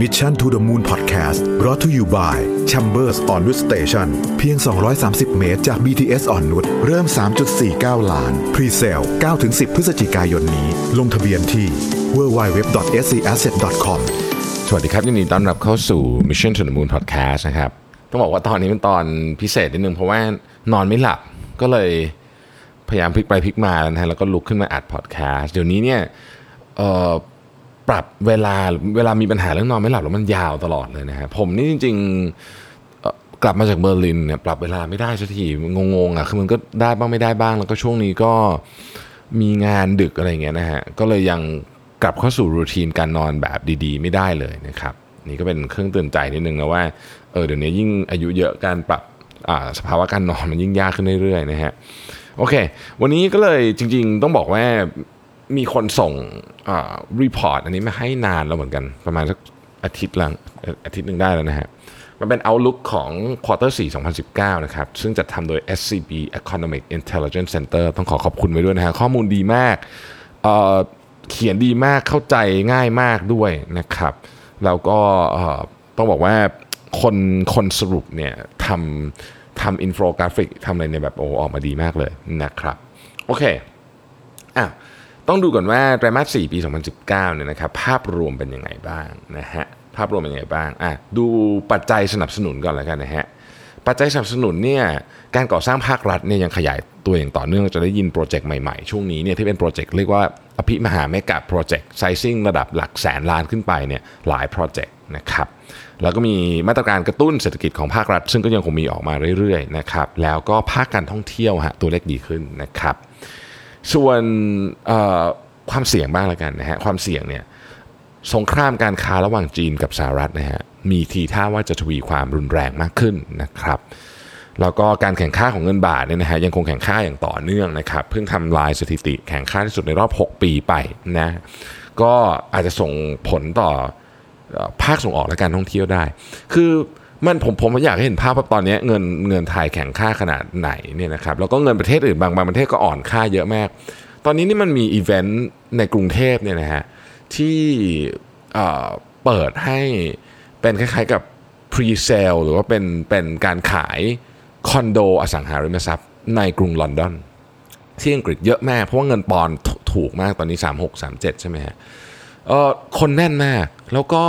Mission to the Moon Podcast รอ t to you by Chambers on Wood Station เพียง 230 เมตรจาก BTS อ่อนนุชเริ่ม 3.49 ล้าน Pre-sale 9-10 พฤศจิกายนนี้ ลงทะเบียนที่ www.scasset.com สวัสดีครับยินดีต้อนรับเข้าสู่ Mission to the Moon Podcast นะครับ ต้องบอกว่าตอนนี้เป็นตอนพิเศษนิดนึงเพราะว่านอนไม่หลับก็เลยพยายามพลิกไปพลิกมานะฮะแล้วก็ลุกขึ้นมาอัดพอดแคสต์เดี๋ยวนี้เนี่ยเอ่อ ปรับเวลาเวลามีปัญหาเรื่องนอนไม่หลับแล้วมันยาวตลอดเลยนะฮะผมนี่จริง ๆ กลับมาจากเบอร์ลินเนี่ยปรับเวลาไม่ได้สักทีงงๆอะคือมันก็ได้บ้างไม่ได้บ้างแล้วก็ช่วงนี้ก็มีงานดึกอะไรเงี้ยนะฮะก็เลยยังกลับเข้าสู่รูทีนการนอนแบบดี ๆ ไม่ได้เลยนะครับนี่ก็เป็นเครื่องเตือนใจนิดนึงนะว่าเออเดี๋ยวนี้ยิ่งอายุเยอะการปรับอ่าสภาวะการนอนมันยิ่งยากขึ้นเรื่อยๆนะฮะโอเค วันนี้ก็เลยจริง ๆ ต้องบอกว่า มีคนส่ง report อันนี้มาให้นานแล้วเหมือนกัน ประมาณสักอาทิตย์ละอาทิตย์หนึ่งได้แล้วนะฮะมันเป็น outlook ของ quarter 4 2019 นะครับ ซึ่งจัดทำโดย SCB Economic Intelligence Center ต้องขอขอบคุณไว้ด้วยนะฮะข้อมูลดีมากเขียนดีมากเข้าใจง่ายมากด้วยนะครับ แล้วก็ต้องบอกว่าคนคนสรุปเนี่ยทำทำอินโฟกราฟิกทำอะไรเนี่ยแบบโอออกมาดีมากเลยนะครับ โอเคอะ ต้องดูก่อนว่าไตรมาส4ปี 2019เนี่ยนะครับภาพรวมเป็นยังไงบ้างนะฮะภาพรวมเป็นยังไงบ้างอะดูปัจจัยสนับสนุนก่อนแล้วกันนะฮะปัจจัยสนับสนุนเนี่ยการก่อสร้างภาครัฐเนี่ยยังขยายตัวอย่างต่อเนื่องจะได้ยิน project ใหม่ๆ ช่วงนี้เนี่ยที่เป็น project เรียกว่าอภิมหา mega project sizing ระดับหลักแสนล้านขึ้นไปเนี่ยหลายโปรเจกต์นะครับแล้วก็มีมาตรการกระตุ้นเศรษฐกิจของภาครัฐ ซึ่งก็ยังคงมีออกมาเรื่อยๆนะครับแล้วก็ภาคการท่องเที่ยวฮะตัวเลขดีขึ้นนะครับ ส่วนความเสี่ยงบ้างแล้วกันนะฮะความเสี่ยงเนี่ยสงครามการค้าระหว่างจีนกับสหรัฐนะฮะมีทีท่าว่าจะทวีความรุนแรงมากขึ้นนะครับแล้วก็การแข่งข้าของเงินบาทเนี่ยนะฮะยังคงแข่งข้าอย่างต่อเนื่องนะครับเพิ่งทำลายสถิติแข่งข้าที่สุดในรอบ 6 ปีไปนะก็อาจจะส่งผลต่อภาคส่งออกและการท่องเที่ยวได้ คือ มันผมผมอยากให้เห็นภาพว่าตอนนี้เงินเงินไทยแข่งค่าขนาดไหนเนี่ยนะครับแล้วก็เงินประเทศอื่นบางบางประเทศก็อ่อนค่าเยอะมาก ตอนนี้นี่มันมีอีเวนต์ในกรุงเทพเนี่ยนะฮะที่เปิดให้เป็นคล้ายๆกับ pre-sale หรือว่าเป็นเป็นการขายคอนโดอสังหาริมทรัพย์ในกรุงลอนดอนที่อังกฤษเยอะมากเพราะว่าเงินปอนด์ถูกมากตอนนี้ 36 37 ใช่ไหมฮะคนแน่นมากแล้วก็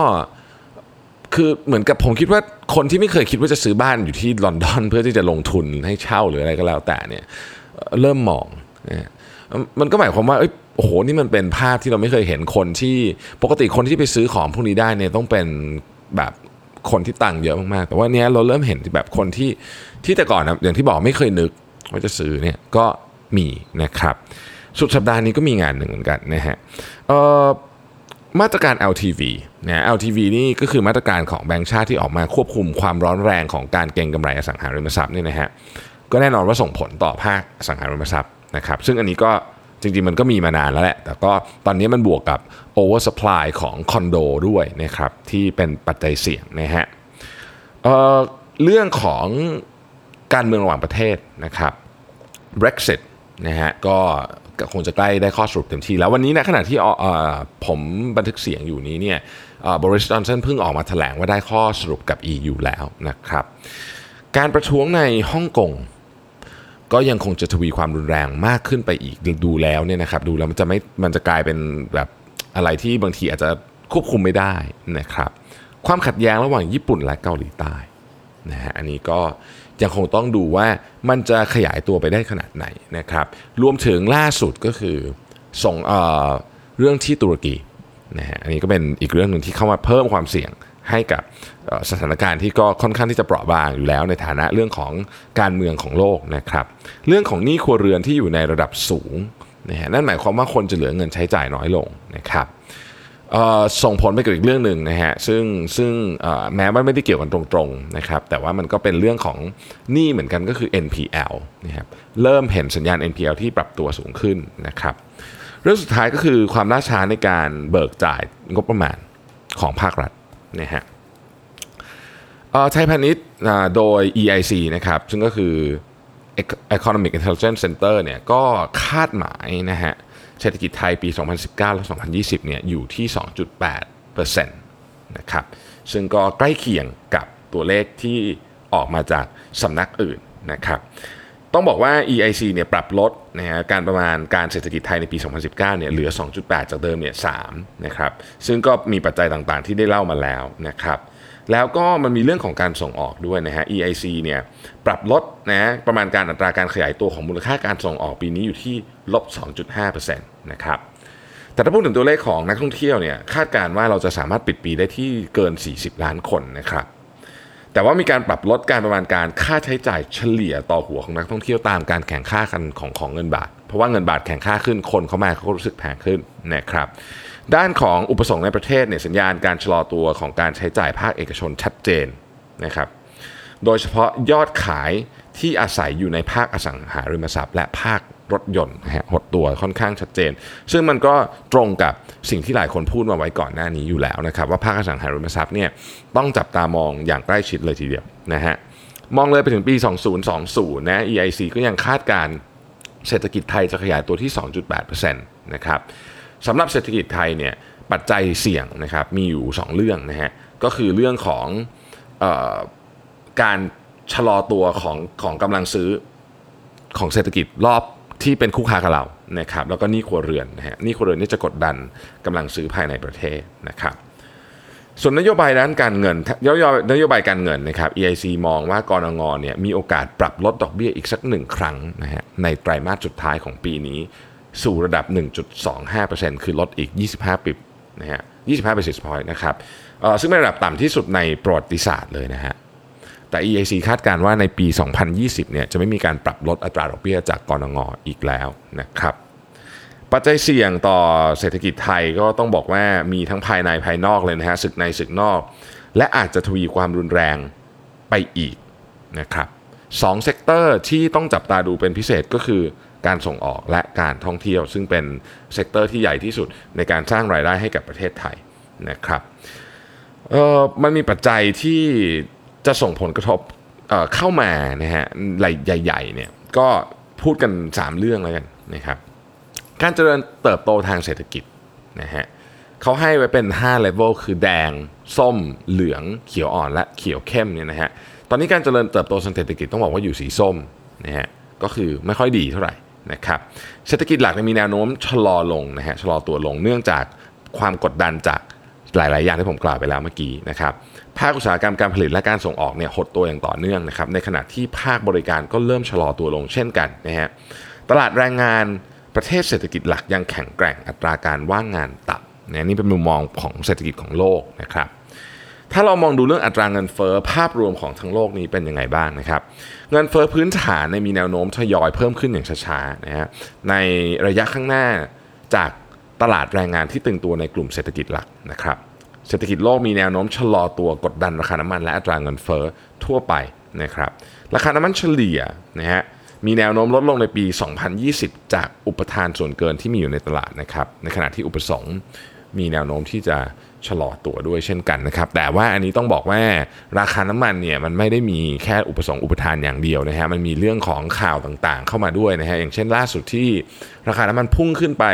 คือเหมือนกับผมคิดว่าคนที่ไม่เคยคิดว่าจะซื้อบ้านอยู่ที่ลอนดอน เพื่อที่จะลงทุนให้เช่าหรืออะไรก็แล้วแต่เนี่ยเริ่มมองนะมันก็หมายความว่าโอ้โหนี่มันเป็นภาพที่เราไม่เคยเห็นคนที่ปกติคนที่ไปซื้อของพวกนี้ได้เนี่ยต้องเป็นแบบคนที่ตังค์เยอะมากๆแต่ว่าเนี้ยเราเริ่มเห็นแบบคนที่ที่แต่ก่อนนะอย่างที่บอกไม่เคยนึกว่าจะซื้อเนี่ยก็มีนะครับ สุดสัปดาห์นี้ก็มีงานหนึ่งเหมือนกันนะฮะเออ มาตรการ LTV นะ LTV นี่ก็คือมาตรการของแบงก์ชาติที่ออกมาควบคุมความร้อนแรงของการเก็งกำไรอสังหาริมทรัพย์นี่นะฮะก็แน่นอนว่าส่งผลต่อภาคอสังหาริมทรัพย์นะครับซึ่งอันนี้ก็จริงๆ มันก็มีมานานแล้วแหละ แต่ก็ตอนนี้มันบวกกับ oversupply ของคอนโดด้วยนะครับที่เป็นปัจจัยเสี่ยงนะฮะเเรื่องของการเมืองระหว่างประเทศนะครับ Brexit นะฮะก็ คงจะใกล้ได้ข้อสรุปเต็มที่แล้ววันนี้นะขณะที่ผมบันทึกเสียงอยู่นี้เนี่ยบริสจอนสันเพิ่งออกมาแถลงว่าได้ข้อสรุปกับ EU แล้วนะครับ การประท้วงในฮ่องกงก็ยังคงจะทวีความรุนแรงมากขึ้นไปอีกดูแล้วเนี่ยนะครับดูแล้วมันจะไม่มันจะกลายเป็นแบบอะไรที่บางทีอาจจะควบคุมไม่ได้นะครับ ความขัดแย้งระหว่างญี่ปุ่นและเกาหลีใต้นะฮะอันนี้ก็ ยังคงต้องดูว่ามันจะขยายตัวไปได้ขนาดไหนนะครับรวมถึงล่าสุดก็คือส่งเเรื่องที่ตุรกีนะฮะอันนี้ก็เป็นอีกเรื่องหนึ่งที่เข้ามาเพิ่มความเสี่ยงให้กับสถานการณ์ที่ก็ค่อนข้างที่จะเปราะบางอยู่แล้วในฐานะเรื่องของการเมืองของโลกนะครับเรื่องของหนี้ครัวเรือนที่อยู่ในระดับสูงนะฮะนั่นหมายความว่าคนจะเหลือเงินใช้จ่ายน้อยลงนะครับ ส่งผลไปกับอีกเรื่องหนึ่งนะฮะซึ่งซึ่งแม้ว่าไม่ได้เกี่ยวกันตรงๆนะครับแต่ว่ามันก็เป็นเรื่องของหนี้เหมือนกันก็คือ NPL นะครับเริ่มเห็นสัญญาณ NPL ที่ปรับตัวสูงขึ้นนะครับเรื่องสุดท้ายก็คือความล่าช้าในการเบิกจ่ายงบประมาณของภาครัฐนะฮะไทยพาณิชย์โดย EIC นะครับซึ่งก็คือ Economic Intelligence Center เนี่ยก็คาดหมายนะฮะ เศรษฐกิจไทยปี 2019 และ 2020 เนี่ยอยู่ที่ 2.8%นนะครับซึ่งก็ใกล้เคียงกับตัวเลขที่ออกมาจากสำนักอื่นนะครับต้องบอกว่า EIC เนี่ยปรับลดนะฮะการประมาณการเศรษฐกิจไทยในปี 2019 เนี่ยเหลือ 2.8 จากเดิมเนี่ย3นะครับซึ่งก็มีปัจจัยต่างๆที่ได้เล่ามาแล้วนะครับ แล้วก็มันมีเรื่องของการส่งออกด้วยนะฮะ EIC เนี่ยปรับลดนะประมาณการอัตราการขยายตัวของมูลค่าการส่งออกปีนี้อยู่ที่ลบ 2.5%นะครับแต่ถ้าพูดถึงตัวเลขของนักท่องเที่ยวเนี่ยคาดการณ์ว่าเราจะสามารถปิดปีได้ที่เกิน 40 ล้านคนนะครับแต่ว่ามีการปรับลดการประมาณการค่าใช้จ่ายเฉลี่ยต่อหัวของนักท่องเที่ยวตามการแข่งค่ากันของของเงินบาท เพราะว่าเงินบาทแข่งค่าขึ้นคนเข้ามาเขาก็รู้สึกแพงขึ้นนะครับ ด้านของอุปสงค์ในประเทศเนี่ยสัญญาณการชะลอตัวของการใช้จ่ายภาคเอกชนชัดเจนนะครับ โดยเฉพาะยอดขายที่อาศัยอยู่ในภาคอสังหาริมทรัพย์ และภาครถยนต์ฮะหดตัวค่อนข้างชัดเจน ซึ่งมันก็ตรงกับสิ่งที่หลายคนพูดมาไว้ก่อนหน้านี้อยู่แล้วนะครับว่าภาคอสังหาริมทรัพย์เนี่ยต้องจับตามองอย่างใกล้ชิดเลยทีเดียวนะฮะมองเลยไปถึงปี 2020 นะ EIC ก็ยังคาดการเศรษฐกิจไทยจะขยายตัวที่ 2.8%นะครับ สำหรับเศรษฐกิจไทยเนี่ยปัจจัยเสี่ยงนะครับมีอยู่ 2 เรื่องนะฮะก็คือเรื่องของออการชะลอตัวของของกำลังซื้อของเศรษฐกิจรอบที่เป็นคู่ค้ากับเรานะครับแล้วก็นี้ครัวเรือนนะฮะนี้ครัวเรือนนี่จะกดดันกำลังซื้อภายในประเทศนะครับส่วนนโยบายด้านการเงินนโยบายนโยบายการเงินนะครับ EIC มองว่ากรงงเนี่ยมีโอกาสปรับลดดอกเบี้ยอีกสักหนึ่งครั้งนะฮะในไตรมาสสุดท้ายของปีนี้ สู่ระดับ 1.25%คือลดอีก 25 ปิบนะฮะ 25 basis point นะครับซึ่งเป็นระดับต่ำที่สุดในประวัติศาสตร์เลยนะฮะ แต่ EIC คาดการณ์ว่าในปี 2020 เนี่ยจะไม่มีการปรับลดอัตราดอกเบี้ยจากกรงงอีกแล้วนะครับ ปัจจัยเสี่ยงต่อเศรษฐกิจไทยก็ต้องบอกว่ามีทั้งภายในภายนอกเลยนะฮะศึกในศึกนอก และอาจจะทวีความรุนแรงไปอีกนะครับสอง sector ที่ต้องจับตาดูเป็นพิเศษก็คือ การส่งออกและการท่องเที่ยว ซึ่งเป็น sector ที่ใหญ่ที่สุดในการสร้างรายได้ให้กับประเทศไทยนะครับมันมีปัจจัยที่จะส่งผลกระทบเข้ามานะฮะใหญ่ๆเนี่ยก็พูดกัน 3 เรื่องแล้วกันนะครับการเจริญเติบโตทางเศรษฐกิจนะฮะเขาให้ไว้เป็น 5 level คือแดง ส้ม เหลือง เขียวอ่อนและเขียวเข้มเนี่ยนะฮะตอนนี้การเจริญเติบโตทางเศรษฐกิจต้องบอกว่าอยู่สีส้มนะฮะก็คือไม่ค่อยดีเท่าไหร่ นะครับเศรษฐกิจหลักมีแนวโน้มชะลอลงนะฮะชะลอตัวลงเนื่องจากความกดดันจากหลาย ๆ อย่างที่ผมกล่าวไปแล้วเมื่อกี้นะครับภาคอุตสาหกรรมการผลิตและการส่งออกเนี่ยหดตัวอย่างต่อเนื่องนะครับในขณะที่ภาคบริการก็เริ่มชะลอตัวลงเช่นกันนะฮะตลาดแรงงานประเทศเศรษฐกิจหลักยังแข็งแกร่งอัตราการว่างงานต่ำนะนี่เป็นมุมมองของเศรษฐกิจของโลกนะครับ ถ้าเรามองดูเรื่องอัตราเงินเฟ้อภาพรวมของทั้งโลกนี้เป็นยังไงบ้างนะครับ เงินเฟ้อพื้นฐานเนี่ยมีแนวโน้มทยอยเพิ่มขึ้นอย่างช้าๆนะฮะในระยะข้างหน้าจากตลาดแรงงานที่ตึงตัวในกลุ่มเศรษฐกิจหลักนะครับเศรษฐกิจโลกมีแนวโน้มชะลอตัวกดดันราคาน้ำมันและอัตราเงินเฟ้อทั่วไปนะครับราคาน้ำมันเฉลี่ยนะฮะมีแนวโน้มลดลงในปี 2020 จากอุปทานส่วนเกินที่มีอยู่ในตลาดนะครับในขณะที่อุปสงค์มีแนวโน้มที่จะ ชะลอตัวด้วยเช่นกันนะครับ แต่ว่าอันนี้ต้องบอกว่าราคาน้ำมันเนี่ยมันไม่ได้มีแค่อุปสงค์อุปทานอย่างเดียวนะฮะมันมีเรื่องของข่าวต่างๆ เข้ามาด้วยนะฮะอย่างเช่นล่าสุดที่ราคาน้ำมันพุ่งขึ้นไป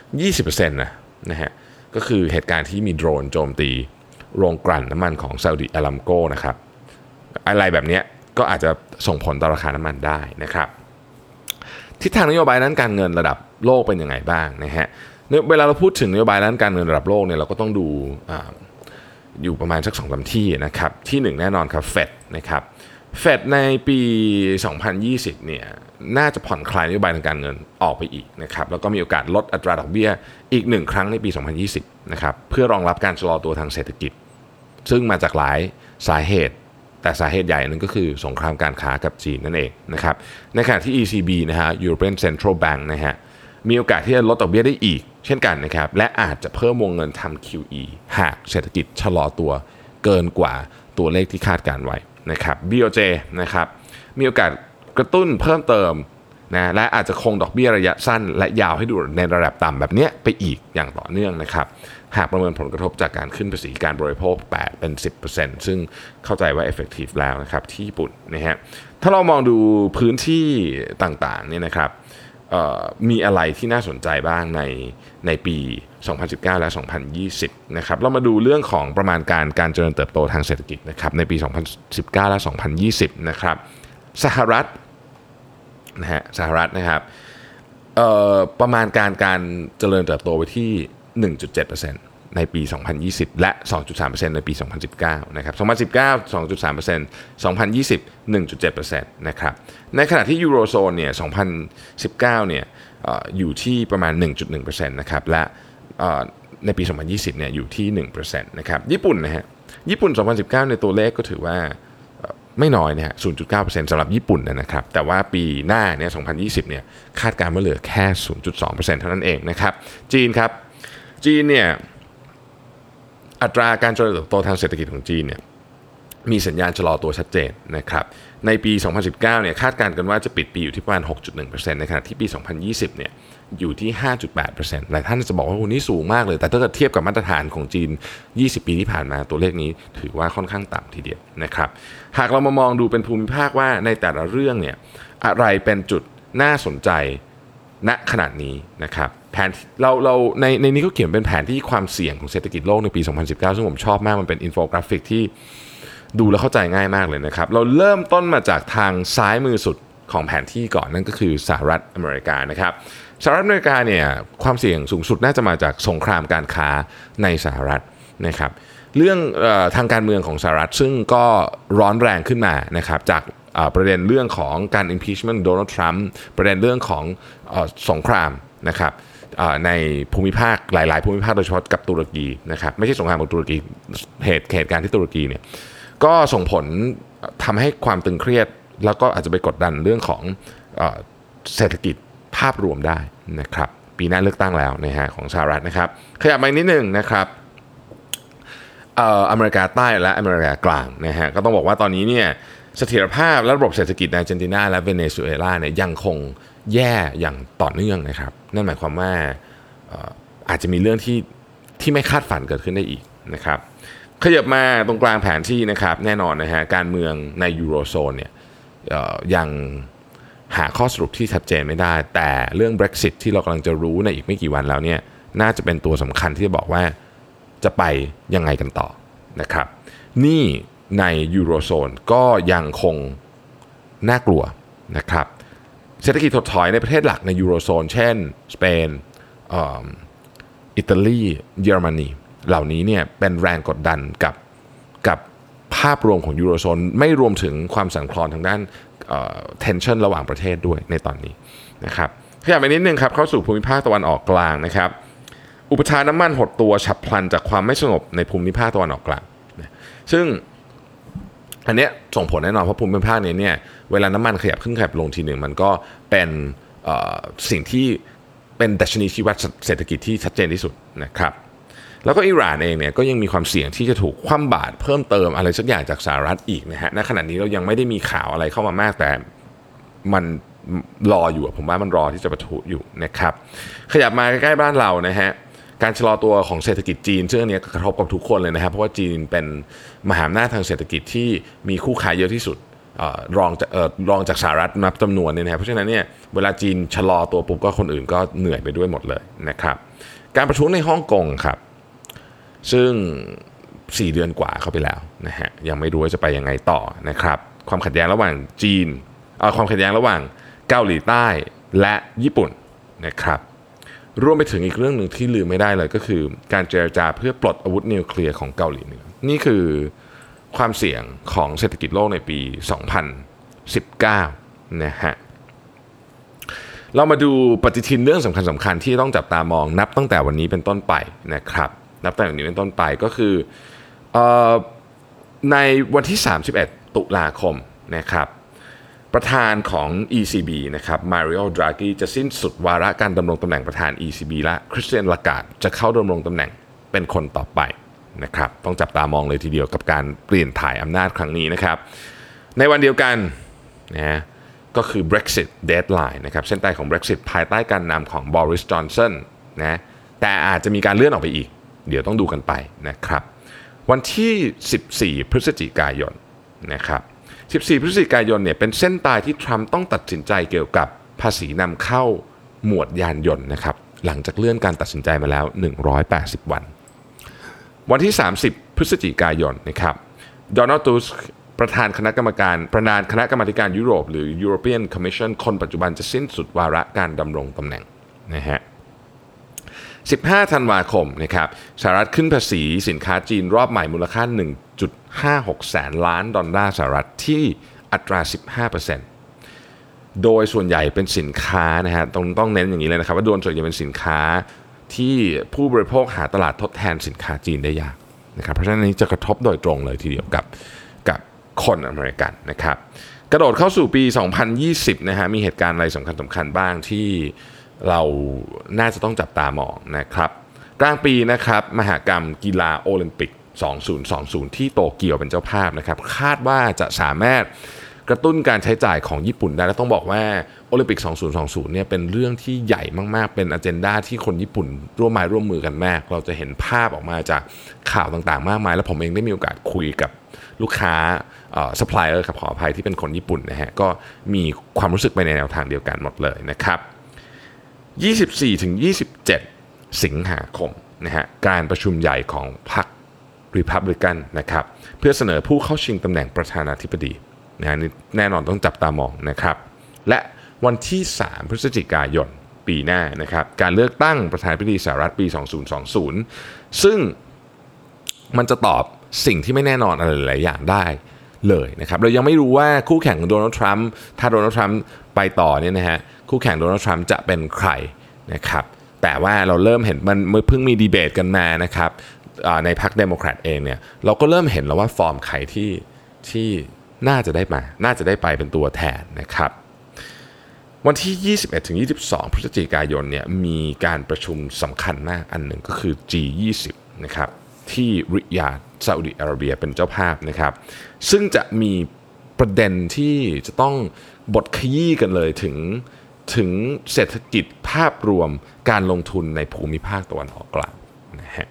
20%นะนะฮะก็คือเหตุการณ์ที่มีโดรนโจมตีโรงกลั่นน้ำมันของซาอุดิอารัมโกนะครับอะไรแบบนี้ก็อาจจะส่งผลต่อราคาน้ำมันได้นะครับทิศทางนโยบายด้านการเงินระดับโลกเป็นยังไงบ้างนะฮะ เวลาเราพูดถึงนโยบายด้านการเงินระดับโลกเนี่ยเราก็ต้องดูออยู่ประมาณสักสองสาที่นะครับ ที่หนึ่งแน่นอนครับเฟดนะครับเฟดในปี 2020 เนี่ยน่าจะผ่อนคลายนโยบายทางการเงินออกไปอีกนะครับแล้วก็มีโอกาสลดอัตราดอกเบี้ยอีกหนึ่งครั้งในปี 2020 นะครับเพื่อรองรับการชะลอตัวทางเศรษฐกิจ ซึ่งมาจากหลายสาเหตุ แต่สาเหตุใหญ่นึงก็คือสงครามการค้ากับจีนนั่นเองนะครับในขณะที่ ECB นะฮะ European Central Bank นะฮะมีโอกาสที่จะลดดอกเบี้ยได้อีก เช่นกันนะครับ และอาจจะเพิ่มวงเงินทำ QE หากเศรษฐกิจชะลอตัวเกินกว่าตัวเลขที่คาดการไว้นะครับ BOJ นะครับมีโอกาสกระตุ้นเพิ่มเติมนะและอาจจะคงดอกเบี้ยระยะสั้น และยาวให้ดูในระดับต่ำแบบนี้ไปอีกอย่างต่อเนื่องนะครับ หากประเมินผลกระทบจากการขึ้นภาษีการบริโภค 8 เป็น 10%ซึ่งเข้าใจว่า effective แล้วนะครับที่ญี่ปุ่นนะฮะถ้าเรามองดูพื้นที่ต่างๆเนี่ยนะครับ มีอะไรที่น่าสนใจบ้างในในปี 2019 และ 2020 นะครับ เรามาดูเรื่องของประมาณการการเจริญเติบโตทางเศรษฐกิจนะครับในปี 2019 และ 2020 นะครับ สหรัฐนะฮะสหรัฐนะครับประมาณการการเจริญเติบโตไปที่ 1.7% ในปี 2020 และ 2.3%ในปี 2019 นะครับ 2019 2.3% 2020 1.7%นะครับ ในขณะที่ยูโรโซนเนี่ย 2019 เนี่ยอยู่ที่ประมาณ 1.1%นะครับ และในปี 2020 เนี่ยอยู่ที่ 1%นะครับ ญี่ปุ่นนะฮะ ญี่ปุ่น 2019 ในตัวเลขก็ถือว่าไม่น้อยนะฮะ 0.9%สำหรับญี่ปุ่นนะครับ แต่ว่าปีหน้าเนี่ย 2020 เนี่ย คาดการณ์ว่าเหลือแค่ 0.2%เท่านั้นเองนะครับ จีนครับ จีนเนี่ย อัตราการเจริญเติบโตทางเศรษฐกิจของจีนเนี่ยมีสัญญาณชะลอตัวชัดเจนนะครับ ในปี 2019 เนี่ยคาดการณ์กันว่าจะปิดปีอยู่ที่ประมาณ 6.1%ในขณะที่ปี 2020 เนี่ยอยู่ที่ 5.8%หลายท่านจะบอกว่าโอ้นี่สูงมากเลย แต่ถ้าเกิดเทียบกับมาตรฐานของจีน 20 ปีที่ผ่านมาตัวเลขนี้ถือว่าค่อนข้างต่ำทีเดียวนะครับ หากเรามามองดูเป็นภูมิภาคว่าในแต่ละเรื่องเนี่ยอะไรเป็นจุดน่าสนใจณขณะนี้นะครับ แผนเราเราในในนี้ก็เขียนเป็นแผนที่ความเสี่ยงของเศรษฐกิจโลกในปี 2019 ซึ่งผมชอบมากมันเป็นอินโฟกราฟิกที่ดูแล้วเข้าใจง่ายมากเลยนะครับ เราเริ่มต้นมาจากทางซ้ายมือสุดของแผนที่ก่อนนั่นก็คือสหรัฐอเมริกานะครับสหรัฐอเมริกาเนี่ยความเสี่ยงสูงสุดน่าจะมาจากสงครามการค้าในสหรัฐนะครับเรื่องอทางการเมืองของสหรัฐซึ่งก็ร้อนแรงขึ้นมานะครับจากประเด็นเรื่องของการ impeachment โดนัลด์ทรัมป์ประเด็นเรื่องของอสงครามนะครับ ในภูมิภาคหลาย ๆ ภูมิภาคโดยเฉพาะกับตุรกีนะครับไม่ใช่สงครามกับตุรกีเหตุเหตุการณ์ที่ตุรกีเนี่ยก็ส่งผลทำให้ความตึงเครียด แล้วก็อาจจะไปกดดันเรื่องของเศรษฐกิจภาพรวมได้นะครับปีหน้าเลือกตั้งแล้วนะฮะของสหรัฐนะครับขยับมานิดนึงนะครับอเมริกาใต้และอเมริกากลางนะฮะก็ต้องบอกว่าตอนนี้เนี่ยเสถียรภาพและระบบเศรษฐกิจในอาร์เจนตินาและเวเนซุเอลาเนี่ยยังคง แย่อย่างต่อเนื่องนะครับ นั่นหมายความว่าอาจจะมีเรื่องที่ที่ไม่คาดฝันเกิดขึ้นได้อีกนะครับขยับมาตรงกลางแผนที่นะครับแน่นอนนะฮะการเมืองในยูโรโซนเนี่ยยังหาข้อสรุปที่ชัดเจนไม่ได้ แต่เรื่อง Brexit ที่เรากำลังจะรู้ในอีกไม่กี่วันแล้วเนี่ยน่าจะเป็นตัวสำคัญที่จะบอกว่าจะไปยังไงกันต่อนะครับนี่ในยูโรโซนก็ยังคงน่ากลัวนะครับ เศรษฐกิจถดถอยในประเทศหลักในยูโรโซน เช่น สเปนอิตาลี เยอรมนี เหล่านี้เนี่ยเป็นแรงกดดันกับกับภาพรวมของยูโรโซน ไม่รวมถึงความสั่นคลอนทางด้านเทนชันระหว่างประเทศด้วยในตอนนี้นะครับขยับไปนิดนึงครับเข้าสู่ภูมิภาคตะวันออกกลางนะครับ อุปทานน้ำมันหดตัวฉับพลันจากความไม่สงบในภูมิภาคตะวันออกกลาง ซึ่งอันนี้ส่งผลแน่นอนเพราะภูมิภาคนี้เนี่ย เวลาน้ำมันขยับขึ้นขยับลงทีหนึ่งมันก็เป็นสิ่งที่เป็นดัชนีชี้วัดเศรษฐกิจที่ชัดเจนที่สุดนะครับแล้วก็อิหร่านเองเนี่ยก็ยังมีความเสี่ยงที่จะถูกคว่ำบาตรเพิ่มเติมอะไรสักอย่างจากสหรัฐอีกนะฮะณขณะนี้เรายังไม่ได้มีข่าวอะไรเข้ามามากแต่มันรออยู่ผมว่ามันรอที่จะประทุอยู่นะครับขยับมาใกล้ๆบ้านเรานะฮะการชะลอตัวของเศรษฐกิจจีนซึ่งอันนี้กระทบกับทุกคนเลยนะครับเพราะว่าจีนเป็นมหาอำนาจทางเศรษฐกิจที่มีคู่ค้าเยอะที่สุด รองจากรองจากสหรัฐนับจำนวนเนี่ยนะครับเพราะฉะนั้นเนี่ยเวลาจีนชะลอตัวปุ๊บก็คนอื่นก็เหนื่อยไปด้วยหมดเลยนะครับการประชุมในฮ่องกงครับซึ่ง 4 เดือนกว่าเข้าไปแล้วนะฮะยังไม่รู้ว่าจะไปยังไงต่อนะครับความขัดแย้งระหว่างจีนเอาความขัดแย้งระหว่างเกาหลีใต้และญี่ปุ่นนะครับรวมไปถึงอีกเรื่องหนึ่งที่ลืมไม่ได้เลยก็คือ การเจรจาเพื่อปลดอาวุธนิวเคลียร์ของเกาหลีเหนือนี่คือ ความเสี่ยงของเศรษฐกิจโลกในปี 2019 นะฮะ เรามาดูปฏิทินเรื่องสำคัญสำคัญที่ต้องจับตามองนับตั้งแต่วันนี้เป็นต้นไปนะครับ นับตั้งแต่วันนี้เป็นต้นไปก็คืออในวันที่ 31 ตุลาคมนะครับประธานของ ECB นะครับมาริโอดรากีจะสิ้นสุดวาระการดำรงตำแหน่งประธาน ECB และคริสเตียนลากาดจะเข้าดำรงตำแหน่งเป็นคนต่อไป นะครับต้องจับตามองเลยทีเดียวกับการเปลี่ยนถ่ายอำนาจครั้งนี้นะครับในวันเดียวกันนะก็คือ Brexit deadline นะครับเส้นตายของ Brexit ภายใต้การนำของบริสจอนสันนะแต่อาจจะมีการเลื่อนออกไปอีก เดี๋ยวต้องดูกันไปนะครับวันที่ 14 พฤศจิกายนนะครับ14 พฤศจิกายนเนี่ยเป็นเส้นตายที่ทรัมป์ต้องตัดสินใจเกี่ยวกับภาษีนำเข้าหมวดยานยนต์นะครับหลังจากเลื่อนการตัดสินใจมาแล้ว 180 วัน วันที่ 30 พฤศจิกายนนะครับโดนัลด์ตูสประธานคณะกรรมการประธานคณะกรรมการยุโรป หรือ European Commission คนปัจจุบันจะสิ้นสุดวาระการดำรงตำแหน่งนะฮะ15 ธันวาคมนะครับสหรัฐขึ้นภาษีสินค้าจีนรอบใหม่มูลค่า 1.56 แสนล้านดอลลาร์สหรัฐที่อัตรา 15%โดยส่วนใหญ่เป็นสินค้านะฮะต้องต้องเน้นอย่างนี้เลยนะครับว่าโดนส่วนใหญ่เป็นสินค้า ที่ผู้บริโภคหาตลาดทดแทนสินค้าจีนได้ยากนะครับเพราะฉะนั้นนี้จะกระทบโดยตรงเลยทีเดียวกับกับคนอเมริกันนะครับ กระโดดเข้าสู่ปี 2020 นะฮะมีเหตุการณ์อะไรสำคัญสำคัญบ้างที่เราน่าจะต้องจับตามองนะครับ กลางปีนะครับ มหากรรมกีฬาโอลิมปิก 2020 ที่โตเกียวเป็นเจ้าภาพนะครับ คาดว่าจะสามารถกระตุ้นการใช้จ่ายของญี่ปุ่นได้ และต้องบอกว่า โอลิมปิก 2020 เนี่ยเป็นเรื่องที่ใหญ่มากๆ เป็นอเจนดาที่คนญี่ปุ่นร่วมไม้ร่วมมือกันมาก เราจะเห็นภาพออกมาจากข่าวต่างๆ มากมาย แล้วผมเองได้มีโอกาสคุยกับลูกค้าซัพพลายเออร์ครับขออภัยที่เป็นคนญี่ปุ่นนะฮะ ก็มีความรู้สึกไปในแนวทางเดียวกันหมดเลยนะครับ 24-27 สิงหาคมนะฮะการประชุมใหญ่ของพรรครีพับลิกันนะครับเพื่อเสนอผู้เข้าชิงตำแหน่งประธานาธิบดีนะฮะแน่นอนต้องจับตามองนะครับ และ วันที่ 3 พฤศจิกายนปีหน้านะครับ การเลือกตั้งประธานาธิบดีสหรัฐปี 2020 ซึ่งมันจะตอบสิ่งที่ไม่แน่นอนอะไรหลายอย่างได้เลยนะครับ เรายังไม่รู้ว่าคู่แข่งของโดนัลด์ทรัมป์ถ้าโดนัลด์ทรัมป์ไปต่อเนี่ยนะฮะคู่แข่งโดนัลด์ทรัมป์จะเป็นใครนะครับ แต่ว่าเราเริ่มเห็นมันเพิ่งมีดีเบตกันมานะครับในพรรคเดโมแครตเองเนี่ยเราก็เริ่มเห็นแล้วว่าฟอร์มใครที่ที่น่าจะได้มา น่าจะได้ไปเป็นตัวแทนนะครับ วันที่ 21-22 พฤศจิกายนเนี่ยมีการประชุมสำคัญมากอันหนึ่งก็คือ G20 นะครับที่ริยาดซาอุดิอาระเบียเป็นเจ้าภาพนะครับ ซึ่งจะมีประเด็นที่จะต้องบทขยี้กันเลยถึงถึงเศรษฐกิจภาพรวมการลงทุนในภูมิภาคตะวันออกกลางนะฮะ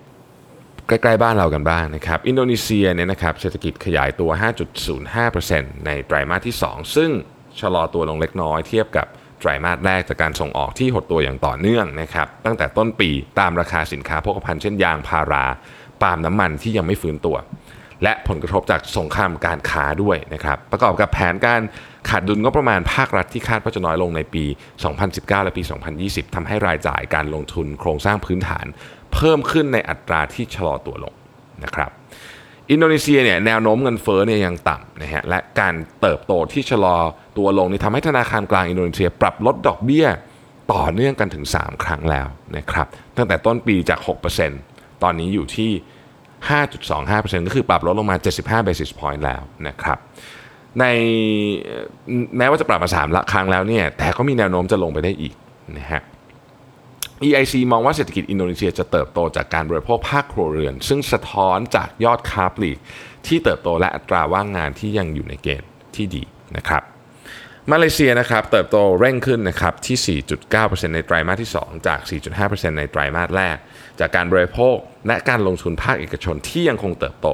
ใกล้ๆบ้านเรากันบ้างนะครับ อินโดนีเซียเนี่ยนะครับเศรษฐกิจขยายตัว 5.05%ในไตรามาสที่ 2 ซึ่งชะลอตัวลงเล็กน้อยเทียบกับ ไตรามาสแรกจากการส่งออกที่หดตัวอย่างต่อเนื่องนะครับตั้งแต่ต้นปีตามราคาสินค้าโภคภัณฑ์เช่นยางพาราปาล์มน้ำมันที่ยังไม่ฟื้นตัว และผลกระทบจากสงครามการค้าด้วยนะครับประกอบกับแผนการขาดดุลงบประมาณภาครัฐที่คาดว่าจะน้อยลงในปี 2019 และปี 2020ทำให้รายจ่ายการลงทุนโครงสร้างพื้นฐาน เพิ่มขึ้นในอัตราที่ชะลอตัวลงนะครับ อินโดนีเซียเนี่ยแนวโน้มเงินเฟ้อเนี่ยยังต่ำนะฮะและการเติบโตที่ชะลอตัวลงนี่ทำให้ธนาคารกลางอินโดนีเซีย ปรับลดดอกเบี้ยต่อเนื่องกันถึง 3 ครั้งแล้วนะครับตั้งแต่ต้นปีจาก 6%ตอนนี้อยู่ที่ 5.25%ก็คือปรับลดลงมา 75 basis point แล้วนะครับในแม้ว่าจะปรับมา3ละครั้งแล้วเนี่ยแต่ก็มีแนวโน้มจะลงไปได้อีกนะฮะ EIC มองว่าเศรษฐกิจอินโดนีเซียจะเติบโตจากการบริโภคภาคครัวเรือน ซึ่งสะท้อนจากยอดค้าปลีกที่เติบโตและอัตราว่างงานที่ยังอยู่ในเกณฑ์ที่ดีนะครับมาเลเซียนะครับเติบโตเร่งขึ้นนะครับที่ 4.9%ในไตรมาสที่ 2 จาก 4.5%ในไตรมาสแรก จากการบริโภคและการลงทุนภาคเอกชนที่ยังคงเติบโต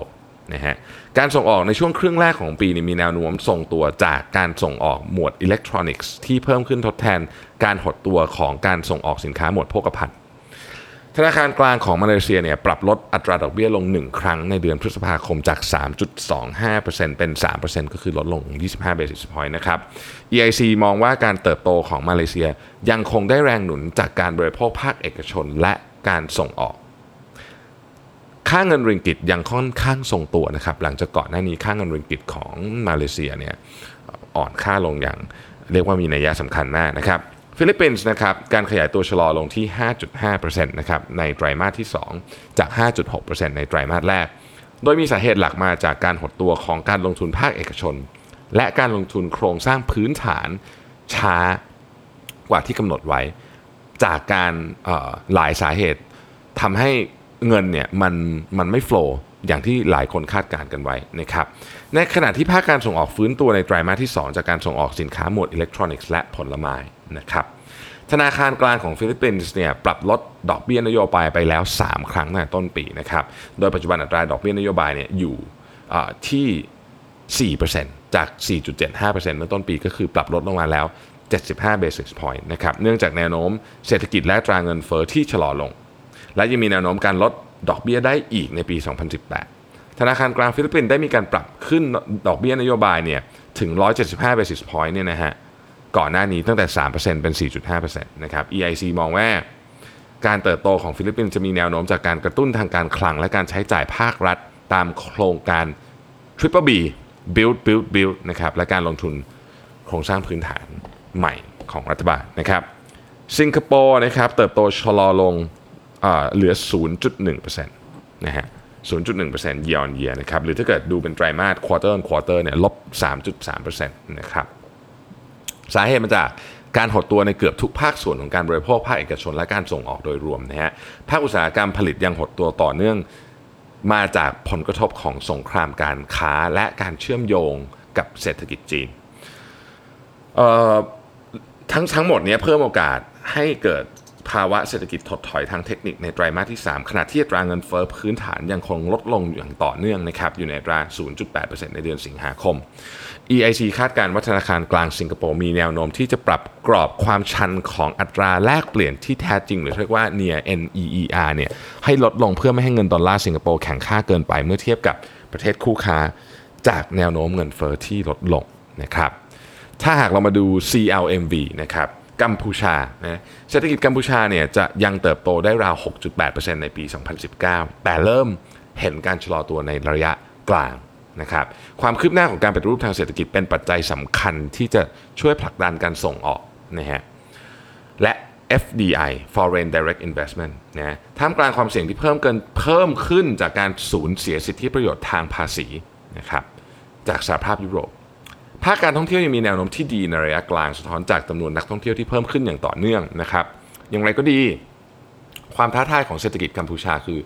นะฮะการส่งออกในช่วงครึ่งแรกของปีนี้มีแนวโน้มส่งตัวจากการส่งออกหมวดอิเล็กทรอนิกส์ที่เพิ่มขึ้นทดแทนการหดตัวของการส่งออกสินค้าหมวดโภคภัณฑ์ธนาคารกลางของมาเลเซียเนี่ยปรับลดอัตราดอกเบี้ยลง 1 ครั้งในเดือนพฤษภาคมจาก 3.25%เป็น 3%ก็คือลดลง 25 basis point นะครับ EIC มองว่าการเติบโตของมาเลเซียยังคงได้แรงหนุนจากการบริโภคภาคเอกชนและการส่งออก ค่าเงินริงกิตยังค่อนข้างทรงตัวนะครับ หลังจากก่อนหน้านี้ค่าเงินริงกิตของมาเลเซียเนี่ยอ่อนค่าลงอย่างเรียกว่ามีนัยยะสำคัญมากนะครับ ฟิลิปปินส์นะครับการขยายตัวชะลอลงที่ 5.5%นะครับในไตรมาสที่ 2 จาก 5.6%ในไตรมาสแรก โดยมีสาเหตุหลักมาจากการหดตัวของการลงทุนภาคเอกชน และการลงทุนโครงสร้างพื้นฐานช้ากว่าที่กำหนดไว้ จากการหลายสาเหตุทำให้ เงินเนี่ยมันมันไม่ flow อย่างที่หลายคนคาดการณ์กันไว้นะครับ ในขณะที่ภาคการส่งออกฟื้นตัวในไตรมาสที่ 2 จากการส่งออกสินค้าหมวดอิเล็กทรอนิกส์และผลไม้นะครับ ธนาคารกลางของฟิลิปปินส์เนี่ยปรับลดดอกเบี้ยนโยบายไปแล้ว 3 ครั้งในต้นปีนะครับ โดยปัจจุบันอัตราดอกเบี้ยนโยบายเนี่ยอยู่ที่ 4%จาก 4.75%เมื่อต้นปีก็คือปรับลดลงมาแล้ว 75 basis point นะครับ เนื่องจากแนวโน้มเศรษฐกิจและอัตราเงินเฟ้อที่ชะลอลง และยังมีแนวโน้มการลดดอกเบี้ยได้อีกในปี 2018 ธนาคารกลางฟิลิปปินส์ได้มีการปรับขึ้นดอกเบี้ยนโยบายเนี่ยถึง 175 basis point เนี่ยนะฮะก่อนหน้านี้ตั้งแต่ 3%เป็น 4.5%นะครับ EIC มองว่าการเติบโตของฟิลิปปินส์จะมีแนวโน้มจากการกระตุ้นทางการคลังและการใช้จ่ายภาครัฐ ตามโครงการ Triple B Build Build Build นะครับและการลงทุนโครงสร้างพื้นฐานใหม่ของรัฐบาลนะครับ สิงคโปร์นะครับเติบโตชะลอลง เอ่อเหลือ 0.1%นะฮะ0.1% year on year นะครับ หรือถ้าเกิดดูเป็นไตรมาส quarter on quarter เนี่ย ลบ 3.3%นะครับ สาเหตุมาจากการหดตัวในเกือบทุกภาคส่วนของการบริโภคภาคเอกชนและการส่งออกโดยรวมนะฮะ ภาคอุตสาหกรรมผลิตยังหดตัวต่อเนื่อง มาจากผลกระทบของสงครามการค้าและการเชื่อมโยงกับเศรษฐกิจจีนเอ่อทั้งทั้งหมดเนี้เพิ่มโอกาสให้เกิด ภาวะเศรษฐกิจถดถอยทางเทคนิคในไตรมาสที่ 3 ขณะที่อัตราเงินเฟ้อพื้นฐานยังคงลดลงอย่างต่อเนื่องนะครับอยู่ในอัตรา 0.8%ในเดือนสิงหาคม EIC คาดการณ์ว่าธนาคารกลางสิงคโปร์มีแนวโน้มที่จะปรับกรอบความชันของอัตราแลกเปลี่ยนที่แท้จริง หรือเรียกว่า NEER เนี่ยให้ลดลงเพื่อไม่ให้เงินดอลลาร์สิงคโปร์แข็งค่าเกินไปเมื่อเทียบกับประเทศคู่ค้า จากแนวโน้มเงินเฟ้อที่ลดลงนะครับถ้าหากเรามาดู CLMV นะครับ กัมพูชานะเศรษฐกิจกัมพูชาเนี่ยจะยังเติบโตได้ราว 6.8%ในปี 2019 แต่เริ่มเห็นการชะลอตัวในระยะกลางนะครับความคืบหน้าของการปฏิรูปทางเศรษฐกิจเป็นปัจจัยสำคัญที่จะช่วยผลักดันการส่งออกนะฮะและ FDI Foreign Direct Investment นะท่ามกลางความเสี่ยงที่เพิ่มเกินเพิ่มขึ้นจากการสูญเสียสิทธิประโยชน์ทางภาษีนะครับจากสหภาพยุโรป ภาคการท่องเที่ยวยังมีแนวโน้มที่ดีในระยะกลางสะท้อนจากจำนวนนักท่องเที่ยวที่เพิ่มขึ้นอย่างต่อเนื่องนะครับ อย่างไรก็ดี ความท้าทายของเศรษฐกิจกัมพูชาคือ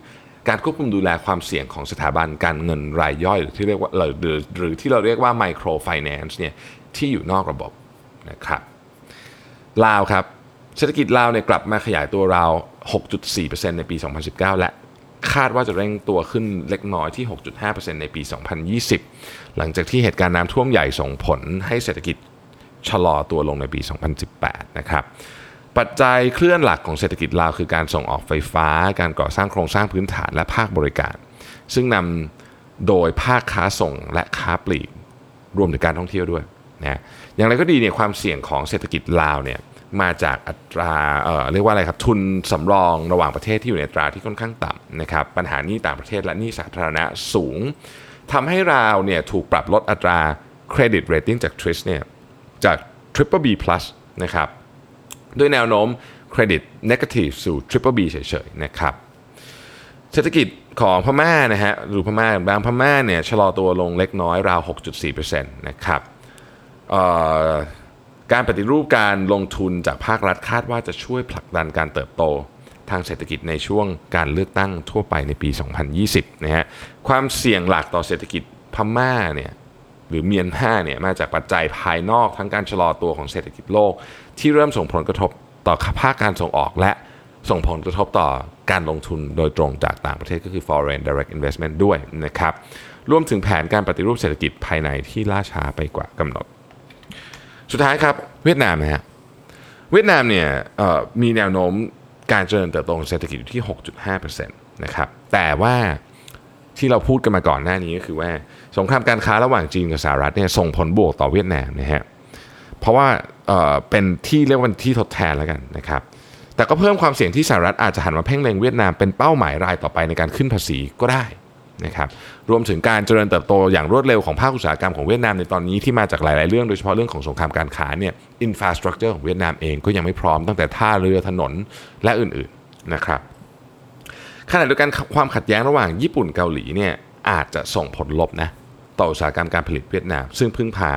การควบคุมดูแลความเสี่ยงของสถาบันการเงินรายย่อย หรือที่เรียกว่าหรือหรือที่เราเรียกว่าไมโครไฟแนนซ์เนี่ยที่อยู่นอกระบบนะครับลาวครับเศรษฐกิจลาวเนี่ยกลับมาขยายตัวราว 6.4%ในปี 2019 และ คาดว่าจะเร่งตัวขึ้นเล็กน้อยที่ 6.5%ในปี 2020 หลังจากที่เหตุการณ์น้ำท่วมใหญ่ส่งผลให้เศรษฐกิจชะลอตัวลงในปี 2018 นะครับ ปัจจัยเคลื่อนหลักของเศรษฐกิจลาวคือการส่งออกไฟฟ้า การก่อสร้างโครงสร้างพื้นฐานและภาคบริการ ซึ่งนำโดยภาคค้าส่งและค้าปลีกรวมถึงการท่องเที่ยวด้วยนะอย่างไรก็ดีเนี่ยความเสี่ยงของเศรษฐกิจลาวเนี่ย มาจากอัตราเอ่อเรียกว่าอะไรครับทุนสำรองระหว่างประเทศที่อยู่ในอัตราที่ค่อนข้างต่ำนะครับปัญหานี้ต่างประเทศและหนี้สาธารณะสูงทำให้ลาเนี่ยถูกปรับลดอัตราเครดิตเรตติ้งจากทริสเนี่ยจาก Triple B plus นะครับด้วยแนวโน้มเครดิต negative สู่ Triple B เฉยๆนะครับเศรษฐกิจของพม่านะฮะหรือพม่าบางพม่าเนี่ยชะลอตัวลงเล็กน้อยราว 6.4%นะครับเอ่อ การปฏิรูปการลงทุนจากภาครัฐคาดว่าจะช่วยผลักดันการเติบโตทางเศรษฐกิจในช่วงการเลือกตั้งทั่วไปในปี 2020 นะฮะ ความเสี่ยงหลักต่อเศรษฐกิจพม่าเนี่ยหรือเมียนมาเนี่ยมาจากปัจจัยภายนอกทั้งการชะลอตัวของเศรษฐกิจโลก ที่เริ่มส่งผลกระทบต่อภาคการส่งออกและส่งผลกระทบต่อการลงทุนโดยตรงจากต่างประเทศก็คือ foreign direct investment ด้วยนะครับ รวมถึงแผนการปฏิรูปเศรษฐกิจภายในที่ล่าช้าไปกว่ากำหนด สุดท้ายครับเวียดนามนะฮะเวียดนามเนี่ยมีแนวโน้มการเจริญเติบโตของเศรษฐกิจอยู่ที่ 6.5%นะครับแต่ว่าที่เราพูดกันมาก่อนหน้านี้ก็คือว่าสงครามการค้าระหว่างจีนกับสหรัฐเนี่ยส่งผลบวกต่อเวียดนามนะฮะเพราะว่าเเป็นที่เรียกว่าที่ทดแทนแล้วกันนะครับแต่ก็เพิ่มความเสี่ยงที่สหรัฐอาจจะหันมาเพ่งเล็งเวียดนามเป็นเป้าหมายรายต่อไปในการขึ้นภาษีก็ได้ นะครับรวมถึงการเจริญเติบโตอย่างรวดเร็วของภาคอุตสาหกรรมของเวียดนามในตอนนี้ที่มาจากหลาย ๆ เรื่องโดยเฉพาะเรื่องของสงครามการค้าเนี่ยอินฟราสตรักเจอร์ของเวียดนามเองก็ยังไม่พร้อมตั้งแต่ท่าเรือถนนและอื่น ๆ นะครับขณะเดียวกันความขัดแย้งระหว่างญี่ปุ่นเกาหลีเนี่ยอาจจะส่งผลลบนะต่ออุตสาหกรรมการผลิตเวียดนาม ซึ่งพึ่งพา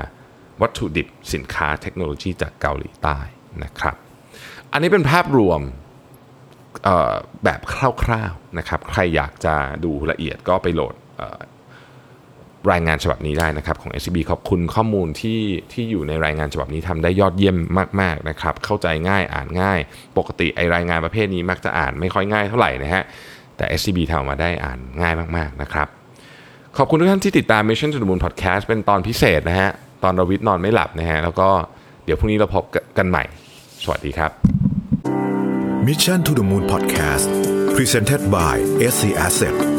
วัตถุดิบสินค้าเทคโนโลยีจากเกาหลีใต้นะครับ อันนี้เป็นภาพรวม แบบคร่าวๆนะครับ ใครอยากจะดูละเอียดก็ไปโหลดรายงานฉบับนี้ได้นะครับของ SCB ขอบคุณข้อมูลที่ที่อยู่ในรายงานฉบับนี้ทำได้ยอดเยี่ยมมากๆนะครับ เข้าใจง่ายอ่านง่าย ปกติไอรายงานประเภทนี้มักจะอ่านไม่ค่อยง่ายเท่าไหร่นะฮะแต่ SCB ทำออกมาได้อ่านง่ายมากๆนะครับขอบคุณทุกท่านที่ติดตาม Mission to the Moon Podcast เป็นตอนพิเศษนะฮะตอนรวิทย์นอนไม่หลับนะฮะแล้วก็เดี๋ยวพรุ่งนี้เราพบกันใหม่ สวัสดีครับ Mission to the Moon Podcast Presented by SC Asset